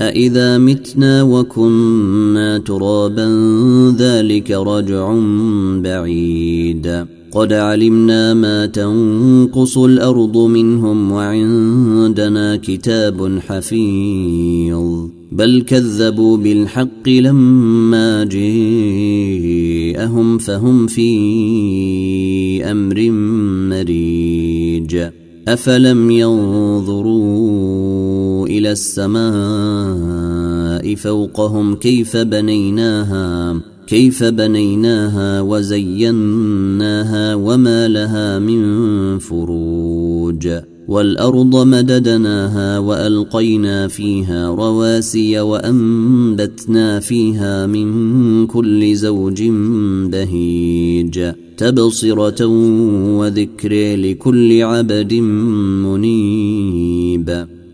أإذا متنا وكنا ترابا ذلك رجع بعيد قد علمنا ما تنقص الأرض منهم وعندنا كتاب حفيظ بل كذبوا بالحق لما جاءهم فهم في أمر مريج أفلم ينظروا إلى السماء فوقهم كيف بنيناها كيف بنيناها وزيناها وما لها من فروج. والأرض مددناها وألقينا فيها رواسي وأنبتنا فيها من كل زوج بهيج. تبصرة وذكر لكل عبد منيب.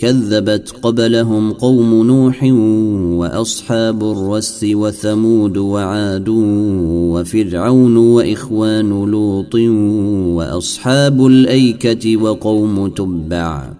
كذبت قبلهم قوم نوح وأصحاب الرس وثمود وعاد وفرعون وإخوان لوط وأصحاب الأيكة وقوم تبع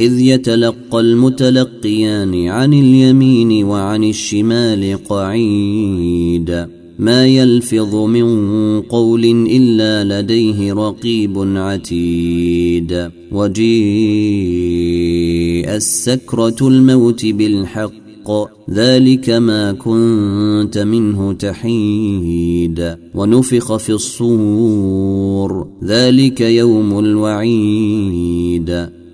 إذ يتلقى المتلقيان عن اليمين وعن الشمال قعيد. ما يلفظ من قول إلا لديه رقيب عتيد. وجيء السكرة الموت بالحق ذلك ما كنت منه تحيد. ونفخ في الصور ذلك يوم الوعيد.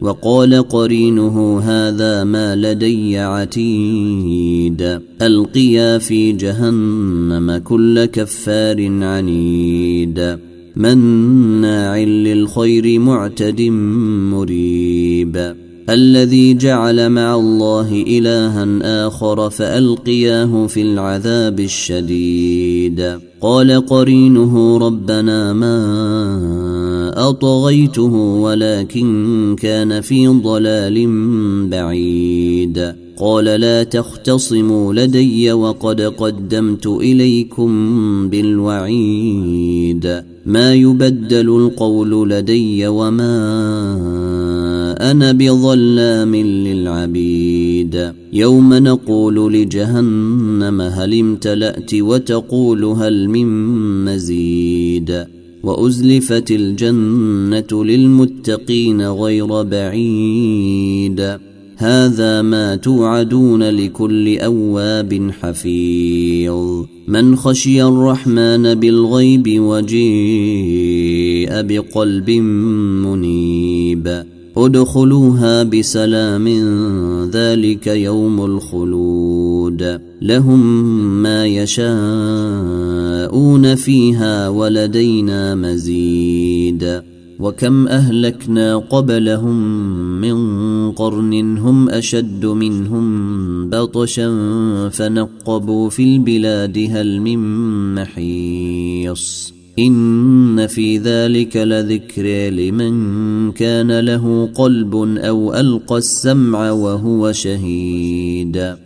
وقال قرينه هذا ما لدي عتيد. ألقيا في جهنم كل كفار عنيد. مناع للخير معتد مريب. الذي جعل مع الله إلها آخر فألقياه في العذاب الشديد. قال قرينه ربنا ما أطغيته ولكن كان في ضلال بعيد. قال لا تختصموا لدي وقد قدمت إليكم بالوعيد. ما يبدل القول لدي وما أنا بظلام للعبيد. يوم نقول لجهنم هل امتلأت وتقول هل من مزيد. وأزلفت الجنة للمتقين غير بعيد. هذا ما توعدون لكل أواب حفيظ. من خشي الرحمن بالغيب وجيء بقلب منيب. ادخلوها بسلام ذلك يوم الخلود. لهم ما يشاءون فيها ولدينا مزيد. وكم أهلكنا قبلهم من قرن هم أشد منهم بطشا فنقبوا في البلاد هل من محيص. إن في ذلك لذكر لمن كان له قلب أو ألقى السمع وهو شهيد.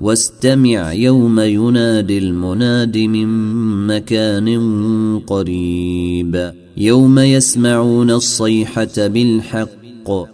واستمع يوم ينادي المناد من مكان قريب. يوم يسمعون الصيحة بالحق.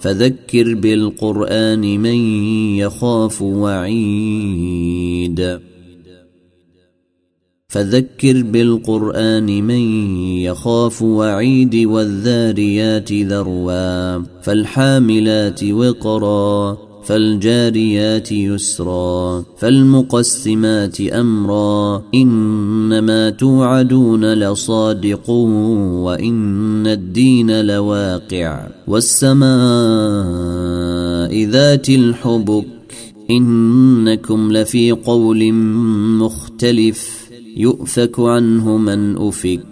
فذكر بالقرآن من يخاف وعيد. فذكر بالقرآن من يخاف وعيد والذاريات ذروا فالحاملات وقرا. فالجاريات يسرا فالمقسمات أمرا إنما توعدون لصادق وإن الدين لواقع والسماء ذات الحبك إنكم لفي قول مختلف يؤفك عنه من أفك.